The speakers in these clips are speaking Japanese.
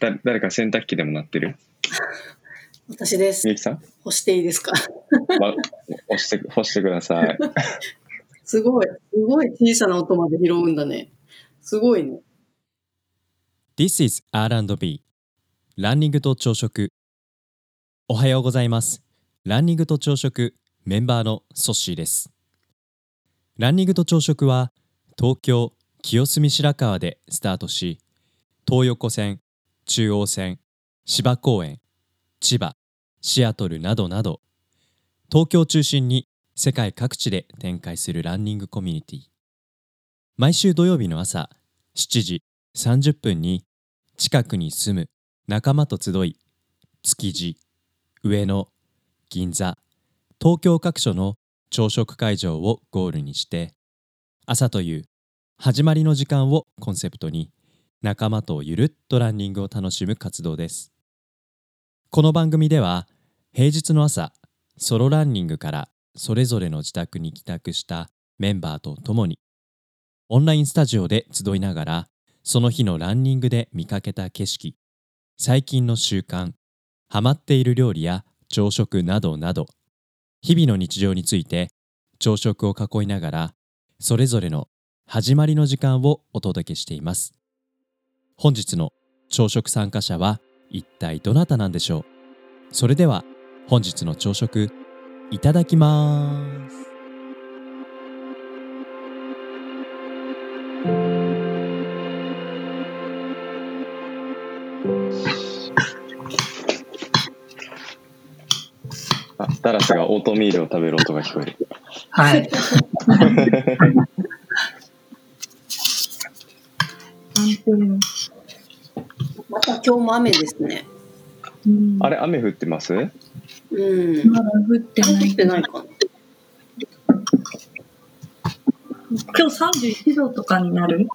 だ誰か洗濯機でも鳴ってる？私ですみ。ゆきさん、干していいですか？ま、押して、干してください。すごい、すごい小さな音まで拾うんだね。すごいね。This is R&B ランニングと朝食おはようございますランニングと朝食メンバーのソッシーですランニングと朝食は東京清澄白河でスタートし東横線中央線芝公園千葉シアトルなどなど東京中心に世界各地で展開するランニングコミュニティ。毎週土曜日の朝7時30分に近くに住む仲間と集い築地上野銀座東京各所の朝食会場をゴールにして朝という始まりの時間をコンセプトに仲間とゆるっとランニングを楽しむ活動です。この番組では平日の朝ソロランニングからそれぞれの自宅に帰宅したメンバーと共にオンラインスタジオで集いながらその日のランニングで見かけた景色最近の習慣ハマっている料理や朝食などなど日々の日常について朝食を囲いながらそれぞれの始まりの時間をお届けしています。本日の朝食参加者は一体どなたなんでしょう？それでは本日の朝食いただきますあ、ダラスがオートミールを食べる音が聞こえる。はい。今日も雨ですね。うんあれ、雨降ってます？うん。まだ降ってな降いってないかな。今日31度とかになる？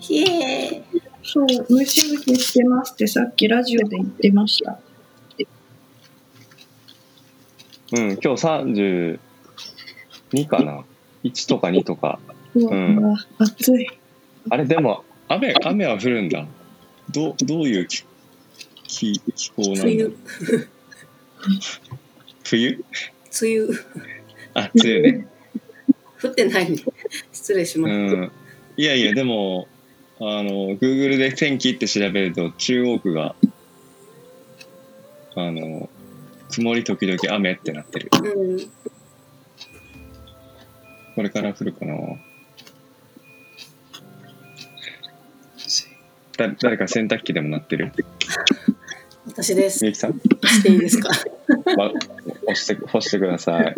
ひえそう、ムシムシしてますってさっきラジオで言ってました。うん、今日32かな ?1 とか2とか。うわ、うんうわ暑い。あれ、でも、雨、雨は降るんだ。どう、どういう気気気候なんだ？冬？梅雨、あ、梅雨ね。降ってないね。失礼しまうした。ん。いやいや、でも、あの、Google で天気って調べると、中央区が、あの、曇り時々雨ってなってる。うん。これから降るかなだ誰か洗濯機でも鳴ってる私です。みゆきさん、干していいですか？ま、押して、干してください。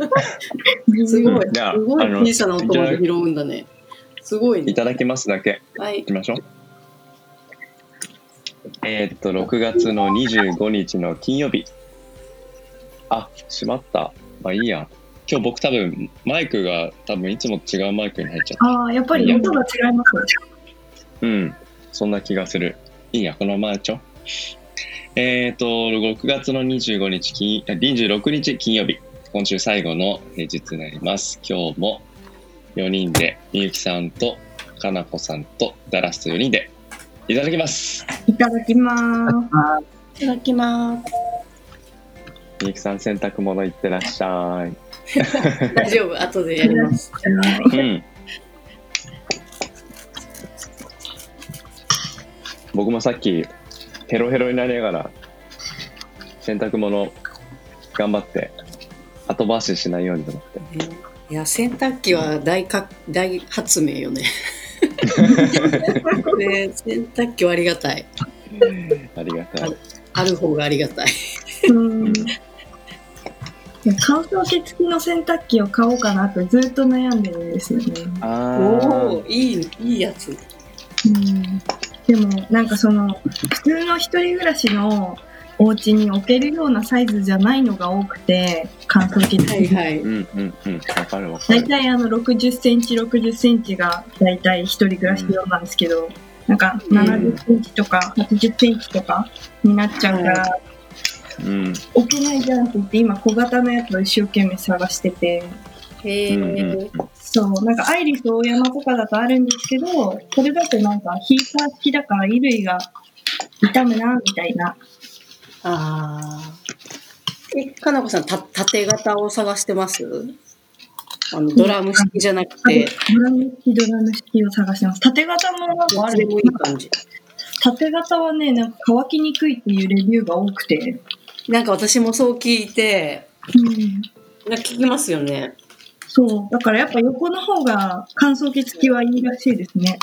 すごい、じゃあすごい小さな音まで拾うんだね。すごいね。いただきますだけ。はいいき。ましょう。えーっと、6月の25日の金曜日。あ、しまった。まあいいや。今日僕多分、マイクが多分いつも違うマイクに入っちゃった。ああ、やっぱり音が違いますね。うん。そんな気がする。いいや、このままやっちゃおう。えーっと、6月の25日金、あ26日金曜日。今週最後の平日になります。今日も4人で、みゆきさんと、かなこさんと、ダラスと4人で、いただきます。いただきます。いただきます。みゆきさん洗濯物行ってらっしゃい。大丈夫、後でやります。うん。僕もさっきヘロヘロになりながら洗濯物頑張って後回ししないようにと思って。いや、洗濯機は大か大発明よね。ね洗濯機はありがたい。ありがたい。ある方がありがたい。うん。いや乾燥機付きの洗濯機を買おうかなとずっと悩んでるんですよね。おあお、いい、いいやつ。うんでもなんかその普通の一人暮らしのお家に置けるようなサイズじゃないのが多くて乾燥機はいはい。うんうんうん。わかるわか大る。体あの60センチ60センチが大体一人暮らし用なんですけど、なんか70センチとか80センチとかになっちゃうから、うん。置けないじゃんって言って今小型のやつを一生懸命探しててへえ、うんうんそうなんかアイリス大山とかだとあるんですけどそれだとなんかヒーター式だから衣類が傷むな、みたいな。ああ。え、かなこさん、た、縦型を探してます？あの、ドラム式じゃなくて、ドラム式、ドラム式を探してます。縦型もなんかあるもいい感じ。縦型はね、なんか乾きにくいっていうレビューが多くて。なんか私もそう聞いて、うん。なんか聞きますよね。そう。だからやっぱ横の方が乾燥機付きはいいらしいですね。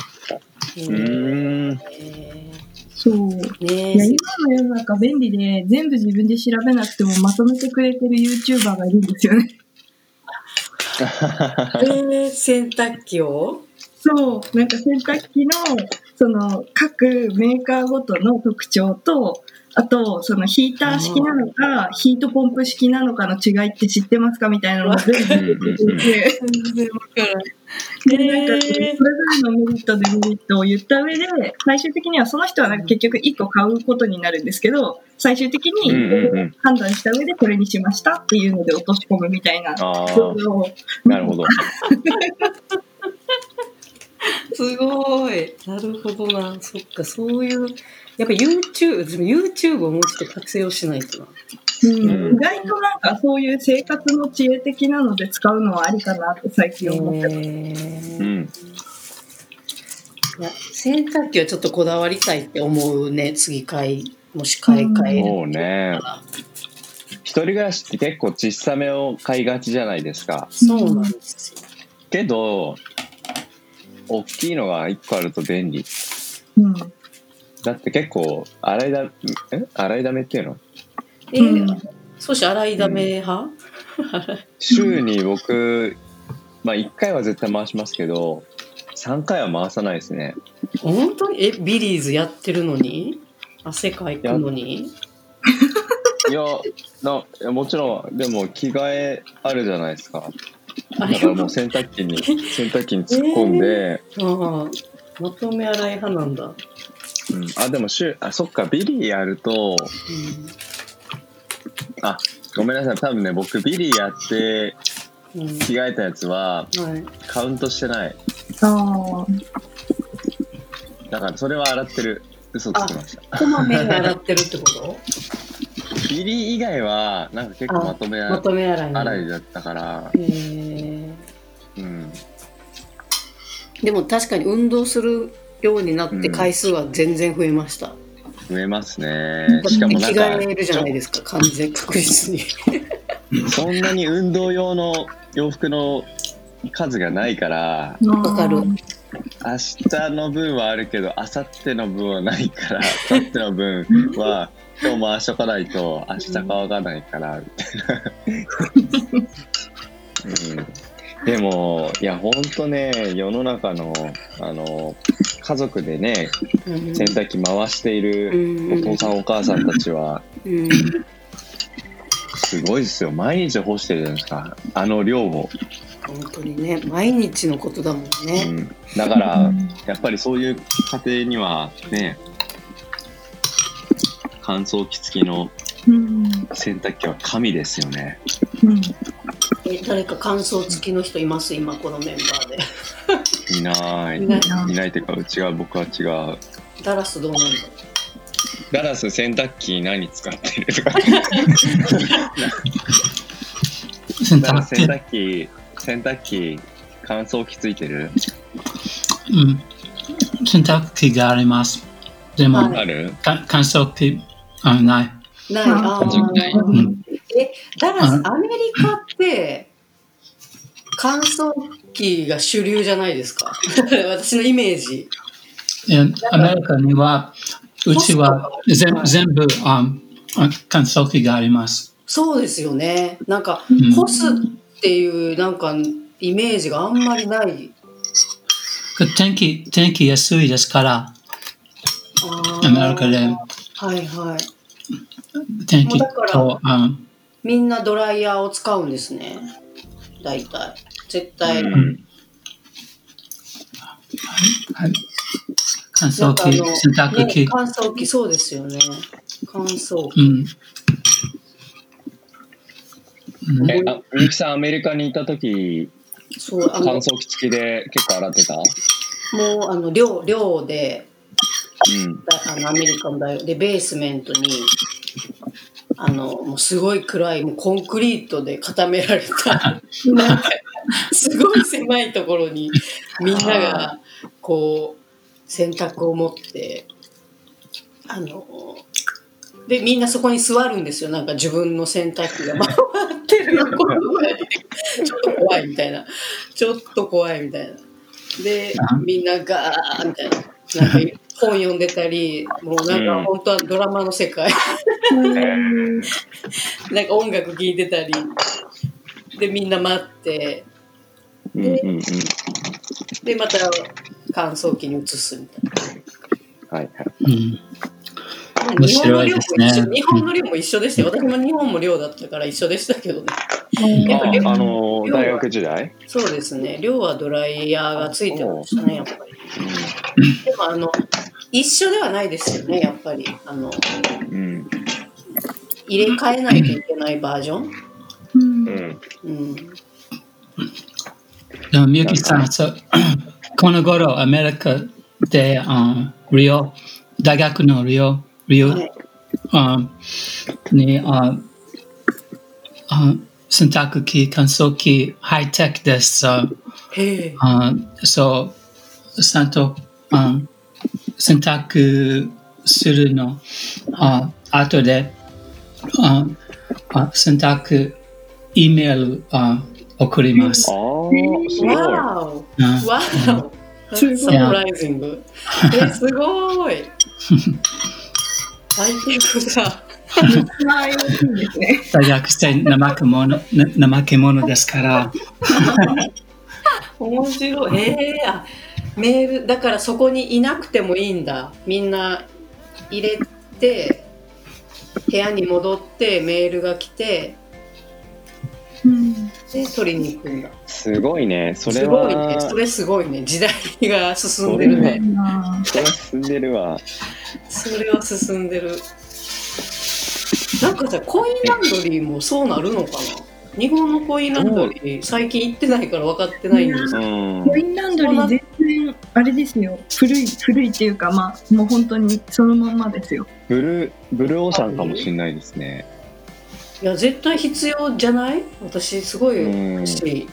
そう。ー、いや、ね今の世の中便利で、全部自分で調べなくてもまとめてくれてる YouTuber がいるんですよね。えー、洗濯機を？そう。なんか洗濯機の、その、各メーカーごとの特徴と、あと、そのヒーター式なのか、ヒートポンプ式なのかの違いって知ってますかみたいなのを全。で、なんか、それぞれのメリット、デメリットを言った上で、最終的にはその人はなんか結局1個買うことになるんですけど、最終的に判断した上でこれにしましたっていうので落とし込むみたいな。なるほど。すごい。なるほどな。そっか、そういう、やっぱ YouTube、YouTube をもうちょっと活用しないとな。うんうん意外となんかそういう生活の知恵的なので使うのはありかなって最近思ってます。うえーん。いや洗濯機はちょっとこだわりたいって思うね。次買い、もし買い替えるそうね。一人暮らしって結構小さめを買いがちじゃないですか。そうなんですよ。けど、大きいのが一個あると便利。うん。だって結構、洗いだ、え？洗いだめっていうの？えー、少し洗いだめ派、週に僕、まあ1回は絶対回しますけど、3回は回さないですね。本当に？え、ビリーズやってるのに？汗かいくのに？いや、ないやもちろん、でも着替えあるじゃないですか。だからもう洗濯機に、洗濯機に突っ込んで、ああまとめ洗い派なんだ。うん、あ、でも週、あ、そっか、ビリーやると、ごめんなさい、多分ね、僕ビリーやってうん。うん着替えたやつははい。カウントしてない。ああ、だからそれは洗ってる。嘘つきました。こまめに洗ってるってこと？ビリー以外は、なんか結構まとめまとめ洗い洗いだったから、へえうん。でも確かに運動するようになって回数は全然増えました。増えますね。しかもなん着か、替えるじゃないですか、完全確実に。そんなに運動用の洋服の数がないから、わかる明日の分はあるけど、明後日の分はないから、明後日の分は 今日回しとかないと明日乾かないから、みたいな。うん、でも、いや、ほんとね、世の中の、あの、家族でね、うん洗濯機回しているお父さんお母さんたちは、うんすごいですよ。毎日干してるじゃないですか。あの量を。本当にね、毎日のことだもんうね。ん、だから、やっぱりそういう家庭にはね、乾燥機付きのうん洗濯機は神ですよね。うんえ誰か感想付きの人います？今このメンバーで。いない。いいないないというか、うちは僕は違う。ダラスどうなんだガラス洗濯機何使ってるとか。洗ガラス洗濯機、濯機、洗濯機、乾燥機ついてる？うん、洗濯機があります。でも、はいある？か乾燥機あない。ない。ああ家族ないーうん、ダラスう、んアメリカって乾燥機が主流じゃないですか？私のイメージ。いやアメリカには、うちは全はい全部ああ乾燥機があります。そうですよね。なんか、うん干すっていうなんかイメージがあんまりない。天気、天気安いですから、アメリカではいはい。天気と、あみんなドライヤーを使うんですね。大体。絶対。うんはい乾燥機、洗濯機、ね、乾燥機そうですよね。乾燥機。うん。うん。え、あ、ゆきさんアメリカにいた時、そう、あの、乾燥機付きで結構洗ってた？もう、あの、量、量で、うん。あのアメリカの大学でベースメントにあのもうすごい暗いもうコンクリートで固められた なんかすごい狭いところにみんながこう洗濯を持ってあのでみんなそこに座るんですよ。なんか自分の洗濯機が回っちょっと怖いみたいな。ちょっと怖いみたいな。でみんなガーみたいな。なんか本読んでたりもうなんか本当はドラマの世界。なんか音楽聴いてたり。でみんな待って。うんうんうん。でまた乾燥機に移すみたいな。はいはい。うん。日本の量も白いですね一緒、日本の量も一緒でしたよ。私も日本も寮だったから一緒でしたけどね。やっぱりあ、あのー、大学時代？そうですね。寮はドライヤーがついてましたね、やっぱり。でもあの、一緒ではないですよね、やっぱり。あの、うん。入れ替えないといけないバージョン。うんうん。うん。でもみゆきさん、そう この頃アメリカで、あリオ、大学のリオ、リオ、はいあにああ洗濯機、乾燥機、ハイテクです。あへえ。あそう、ちゃんとあ洗濯するの、あ後でああ洗濯、E メールあ送りますあ。あ、すごい。わお。うんわお。すごいサプライズング。え、すごい。ハイテクだ。まあ、大きいですね。大学生怠け者な怠け者ですから、面白い。ええあ、メール、だからそこにいなくてもいいんだ。みんな入れて、部屋に戻ってメールが来て、うん。で、取りに行くんだ。すごいね。それすごいね。は、それすごいね。時代が進んでるね。まあそれは進んでるわ。それは進んでる。なんかさ、コインランドリーもそうなるのかな？日本のコインランドリー、最近行ってないから分かってないんですうけど。んコ。インランドリー全然あれですよ古い古いっていうかまあもう本当にそのまんまですよブルー、ブルーオーシャンかもしれないですね。いや、絶対必要じゃない？私、すごい欲しい。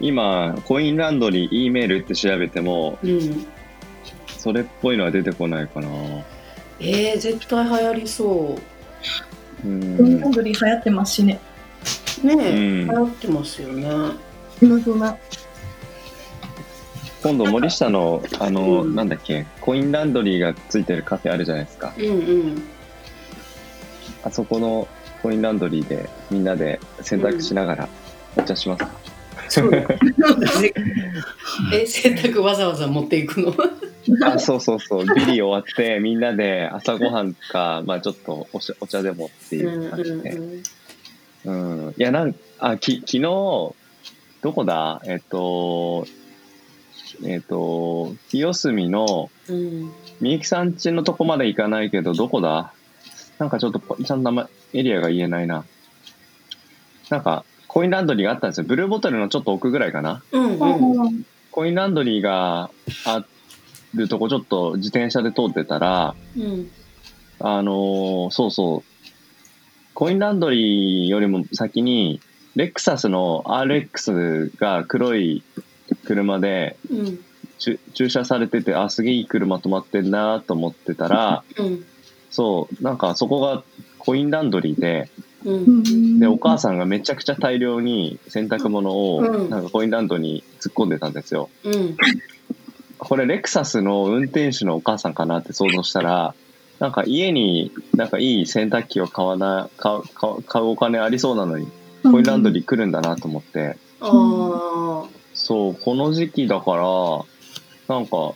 今、コインランドリー、E メールって調べても、うん。それっぽいのは出てこないかな。えー、絶対流行りそうコインランん。ドリー流行ってますしねう。ねえ、うん流行ってますよね。今度森下の、あの、うんなんだっけ、コインランドリーがついてるカフェあるじゃないですか。うんうん。あそこのコインランドリーでみんなで洗濯しながらお茶しますか、そうだ。え、洗濯わざわざ持っていくの？あそうそうそう。ビリ終わってみんなで朝ごはんか、まあ、ちょっとおしお茶でもっていう感じで、うんいやなんあき昨日どこだ？えっとえっと清澄のうん。うん。みゆきさん家のとこまで行かないけどどこだ？なんかちょっとちゃんと名前エリアが言えないな。なんかコインランドリーがあったんですよ。ブルーボトルのちょっと奥ぐらいかな。うんうん。コインランドリーがあるとこちょっと自転車で通ってたらうん。あのーそうそうコインランドリーよりも先にレクサスの RX が黒い車でうん。駐駐車されててあすげえいい車止まってんなと思ってたらうん。そうなんかそこがコインランドリーでうん。でお母さんがめちゃくちゃ大量に洗濯物をうんなんかコインランドリーに突っ込んでたんですよ。うん。これレクサスの運転手のお母さんかなって想像したらなんか家になんかいい洗濯機を買わな買う買うお金ありそうなのにコインランドリー来るんだなと思ってああ。そうこの時期だからなんか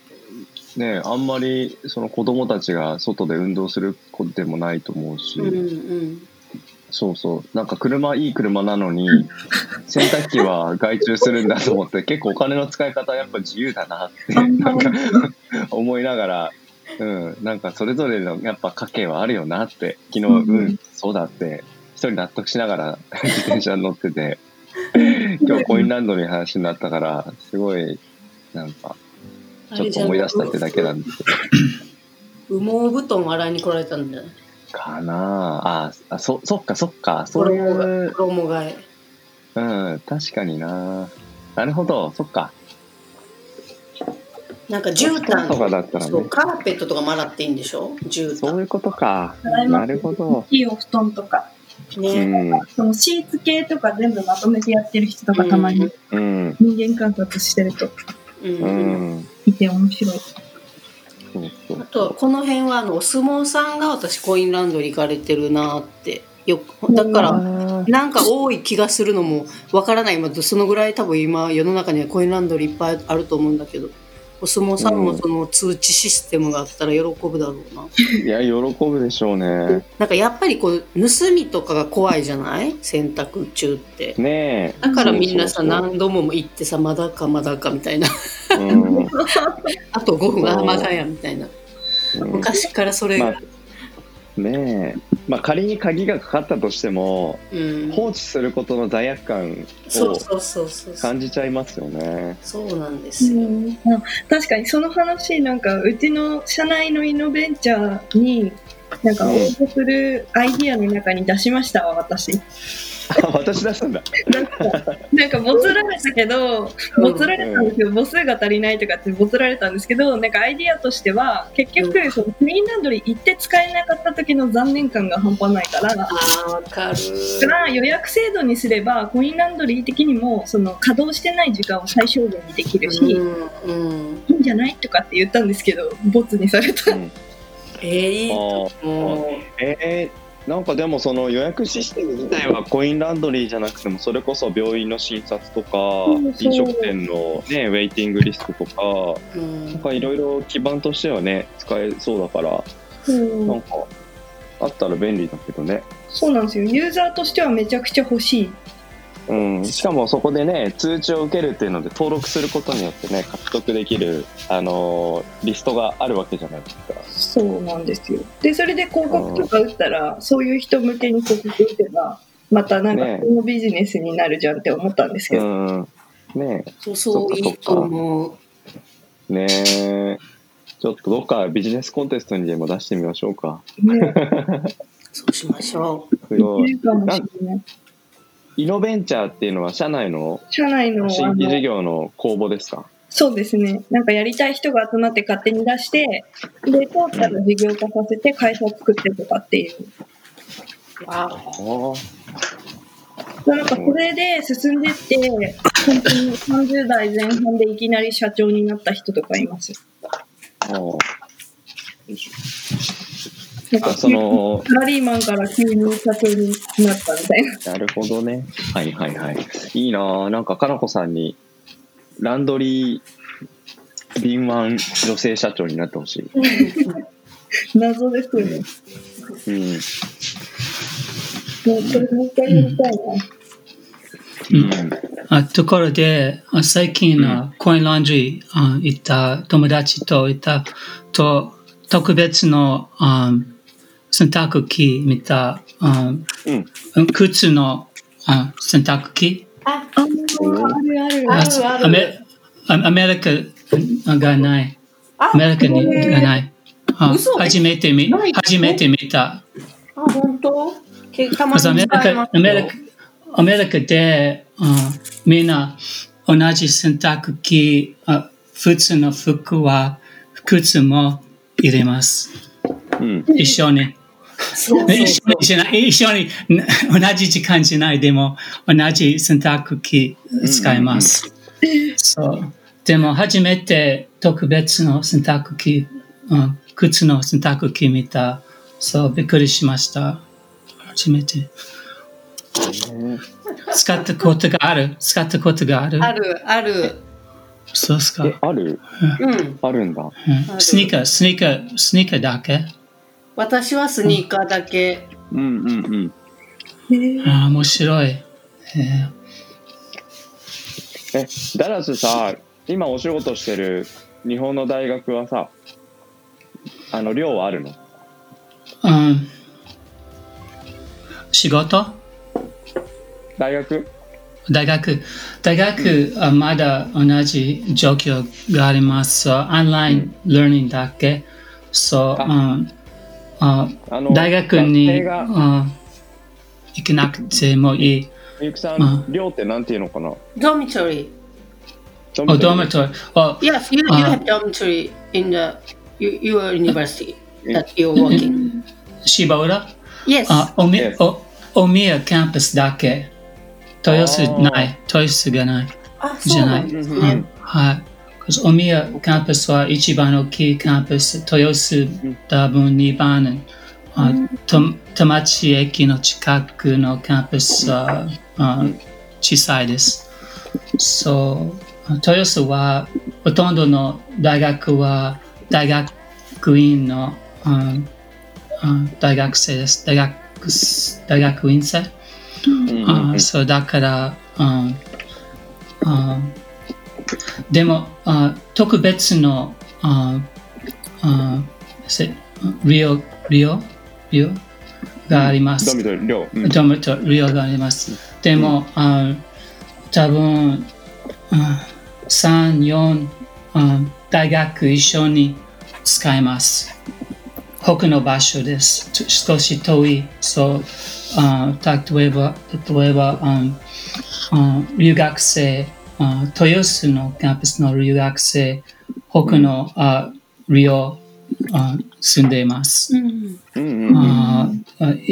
ねあんまりその子供たちが外で運動することでもないと思うし、うんうん。そうそう。なんか車いい車なのに 洗濯機は外注するんだと思って結構お金の使い方やっぱ自由だなってなんか思いながら、うん、なんかそれぞれのやっぱ家計はあるよなって昨日、うんうん、そうだって一人納得しながら 自転車に乗ってて今日コインランドリーの話になったからすごいなんかちょっと思い出したってだけなんですけど。羽毛布団洗いに来られたんじゃないかなああ、そ、そっかそっか。そうい衣替えう、衣替え。うん、確かにななるほど、そっか。なんか絨毯とかだったらねそうカーペットとかも洗っていいんでしょ？絨毯。そういうことか。なるほど。いいお布団とか、うね。ん。そのシーツ系とか全部まとめてやってる人とかたまにうん。人間観察してるとうんううんん。いて面白い。あとはこの辺はあのお相撲さんが私コインランドリー行かれてるなってよくだからなんか多い気がするのもわからない。まあそのぐらい多分今世の中にはコインランドリーいっぱいあると思うんだけどお相撲さんもその通知システムがあったら喜ぶだろうな、いや、喜ぶでしょうね。なんかやっぱりこう盗みとかが怖いじゃない？洗濯中って。ねだからみんなさ何度も行ってさまだかまだかみたいな。え。うん。あと5分そうあまだやみたいな。う。ん昔からそれ。が、まあねえ。まあ仮に鍵がかかったとしても、うん、放置することの罪悪感をそうそうそうそうそう。感じちゃいますよね。そうなんですよ、うん。あ確かにその話なんかうちの社内のイノベンチャーになんか応募するアイディアの中に出しましたわ私。あ 私出したんだ。なんかなんかボツられたけどボツられたんですよ。母数が足りないとかってボツられたんですけどなんかアイディアとしては結局そのクリーンランドリー行って使えなかった時の残念感が半端ないからあかる。だから予約制度にすればコインランドリー的にもその稼働してない時間を最小限にできるし、いうんうん。いんじゃないとかって言ったんですけどボツにされた。うんえー、いいえー、なんかでもその予約システム自体はコインランドリーじゃなくてもそれこそ病院の診察とか飲食店のねウェイティングリストとかうんなんかいろいろ基盤としてはね使えそうだからうんなんかあったら便利だけどね。そうなんですよ。ユーザーとしてはめちゃくちゃ欲しい。うん、しかもそこでね通知を受けるっていうので登録することによってね獲得できる、あのーリストがあるわけじゃないですか。そうなんですよ。で、それで広告とか打ったら、そういう人向けに広告打てば、またなんかねこのビジネスになるじゃんって思ったんですけど。うん。ねそうそういいと思うえねえ。ちょっとどっかビジネスコンテストにでも出してみましょうか。ね、そうしましょう。すごい。いるかもしれない。イノベンチャーっていうのは社内の社内のあ新規事の、業の公募ですか？そうですね。なんかやりたい人が集まって勝手に出して、で、通ったら事業化させて会社作ってとかっていう。わあなんかそれで進んでって、本当に30代前半でいきなり社長になった人とかいます。あなんかあそのサラリーマンから急に社長になったみたいな。なるほどね。はいはいはい。いいなぁ。なんか、かなこさんに、ランドリー、敏腕女性社長になってほしい。謎ですよね。うん。もうこれもう一回やりたいな。うん。あところで、あ最近、あコインランドリーあ行った友達と行ったと特別のあ洗濯機見たあうん。靴のあ洗濯機ああーあるある。あるあるアメアアメリカがない。あアメリカにがない。初めて見ない初めて見た。あ本当？けたまにアメリカ使いますアメリカアメリカで、あみんな同じ洗濯機、あ普通の服は靴も入れます。うん。一緒に。そうそう一緒にしない一緒にな同じ時間じゃないでも同じ洗濯機使います。そう。でも初めて特別の洗濯機、うん、靴の洗濯機見た。そう、びっくりしました。初めて。使ったことがある？使ったことがある？あるあるそうですか。え、ある？うんあるんだ。うんスニーカー、スニーカー、スニーカーだけ？私はスニーカーだけ。うんうんうん。へー。ああ、面白い。ええ、ダラスさ、今お仕事してる日本の大学はさ、あの、寮はあるの？ーうん、仕事？大学？大学、大学はまだ同じ状況があります。そうオンライン learning だけ。そう、あ。うんああの大学に行けなくてもいい。みゆきさうんん、寮ってなんていうのかな？Dormitory. お、ドームトリ。お、Yes, you, you Ah. have dormitory in the you, your university that you're working. 芝浦 Yes. あ、おみ Yes. お、おみやキャンパスだけ。豊洲ない。豊洲がない。あ、じゃない。そうなんですねうん。はい。大宮キャンパスは一番大きいキャンパス。豊洲多分2番。あと田町駅の近くのキャンパスはあ小さいです。そう、豊洲はほとんどの大学は大学院の、うんうん大学生です。大学大学院生。うんそうだから、うんあでもあ特別のああせリオリオリオがあります。ドミトリー寮。うんドムとリオがあります。でも、あ多分あ3、4あ大学一緒に使います。他の場所です。ち少し遠い。そうあ例えば、例えばああ留学生あ、豊洲のキャンパスの留学生、他のあリオあ住んでいます。行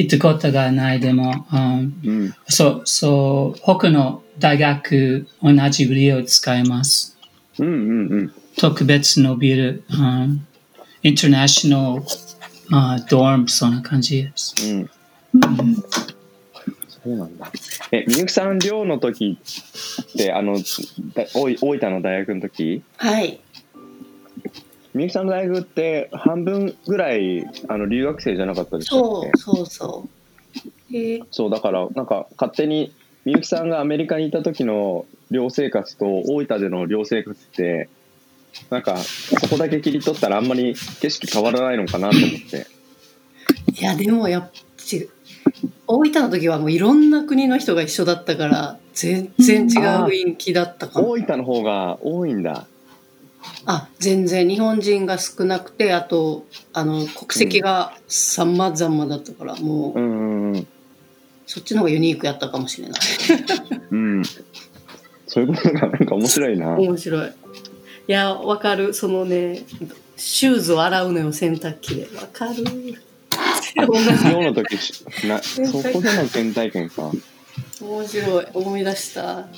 ったことがないでも、あうん。そう、そう、他の大学同じ利用使います。うんうんうん。特別のビル、あインターナショナルあドーム、そんな感じです。うんそうなんだ。え、みゆきさん寮の時って、あの、だ大大分の大学の時？はい。みゆきさんの大学って半分ぐらいあの留学生じゃなかったでしたっけ？そうそうそう。えー、そうだからなんか勝手にみゆきさんがアメリカにいた時の寮生活と大分での寮生活ってなんかそこだけ切り取ったらあんまり景色変わらないのかなと思っていやでもやっぱち大分の時はもういろんな国の人が一緒だったから全然違う雰囲気だったかも。大分の方が多いんだあ全然日本人が少なくてあとあの国籍が様々だったからもう、うんうんうんそっちの方がユニークやったかもしれない。うんそういうことがなんか面白いな面白い。いやわかるそのねシューズを洗うのよ洗濯機でわかる。寮の時しなそこでの原体験か面白い思い出した。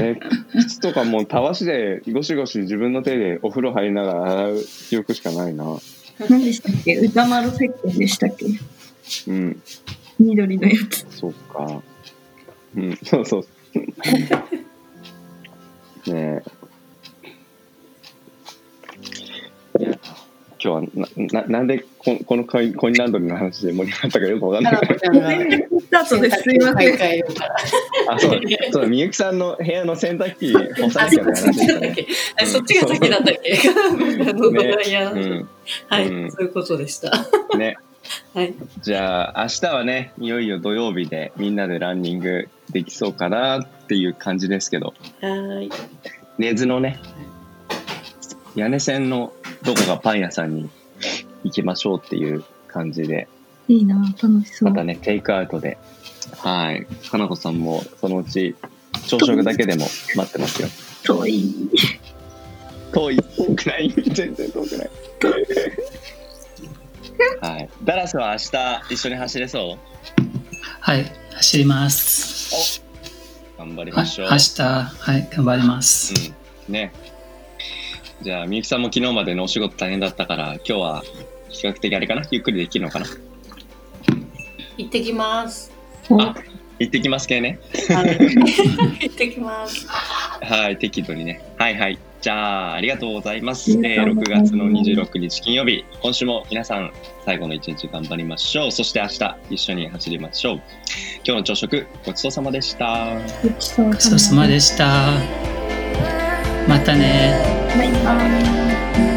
えー靴とかもうたわしでゴシゴシ自分の手でお風呂入りながら洗う記憶しかないな何でしたっけ？歌丸石鹸でしたっけ？うん緑のやつ。そうか。うん、そうそう。ねえ。今日はな、ななんでここのコインコインランドリーの話で盛り上がったかよくわかんないこちゃんが全然スタートですいません。あ、そうだ。そうだ、みゆきさんの部屋の洗濯機干さあ、なきゃたね。だったっけあそっちが先だったっけ？はい、うんそういうことでした。ね。はい。じゃあ、明日はね、いよいよ土曜日でみんなでランニングできそうかなっていう感じですけど、はい。根津のね屋根線のどこかパン屋さんに行きましょうっていう感じで。いいな、楽しそう。ま。たねテイクアウトで。はい。かなこさんもそのうち朝食だけでも待ってますよ。遠い。遠い。遠くない。全然遠くない。はい。ダラスは明日一緒に走れそう？はい、走ります。頑張りはましょう、明日、はい、頑張ります。うん、ね。じゃあ、みゆきさんも昨日までのお仕事大変だったから、今日は比較的あれかな？ゆっくりできるのかな？行ってきます。おあ行ってきます系ね。はい。行ってきます。はい、適度にね。はいはい。じゃあ、ありがとうございます。あえー6りがとうございます月の26日金曜日、今週も皆さん、最後の一日頑張りましょう。そして明日、一緒に走りましょう。今日の朝食、ごちそうさまでした。ごちそうさまでした。またね。バイバイ。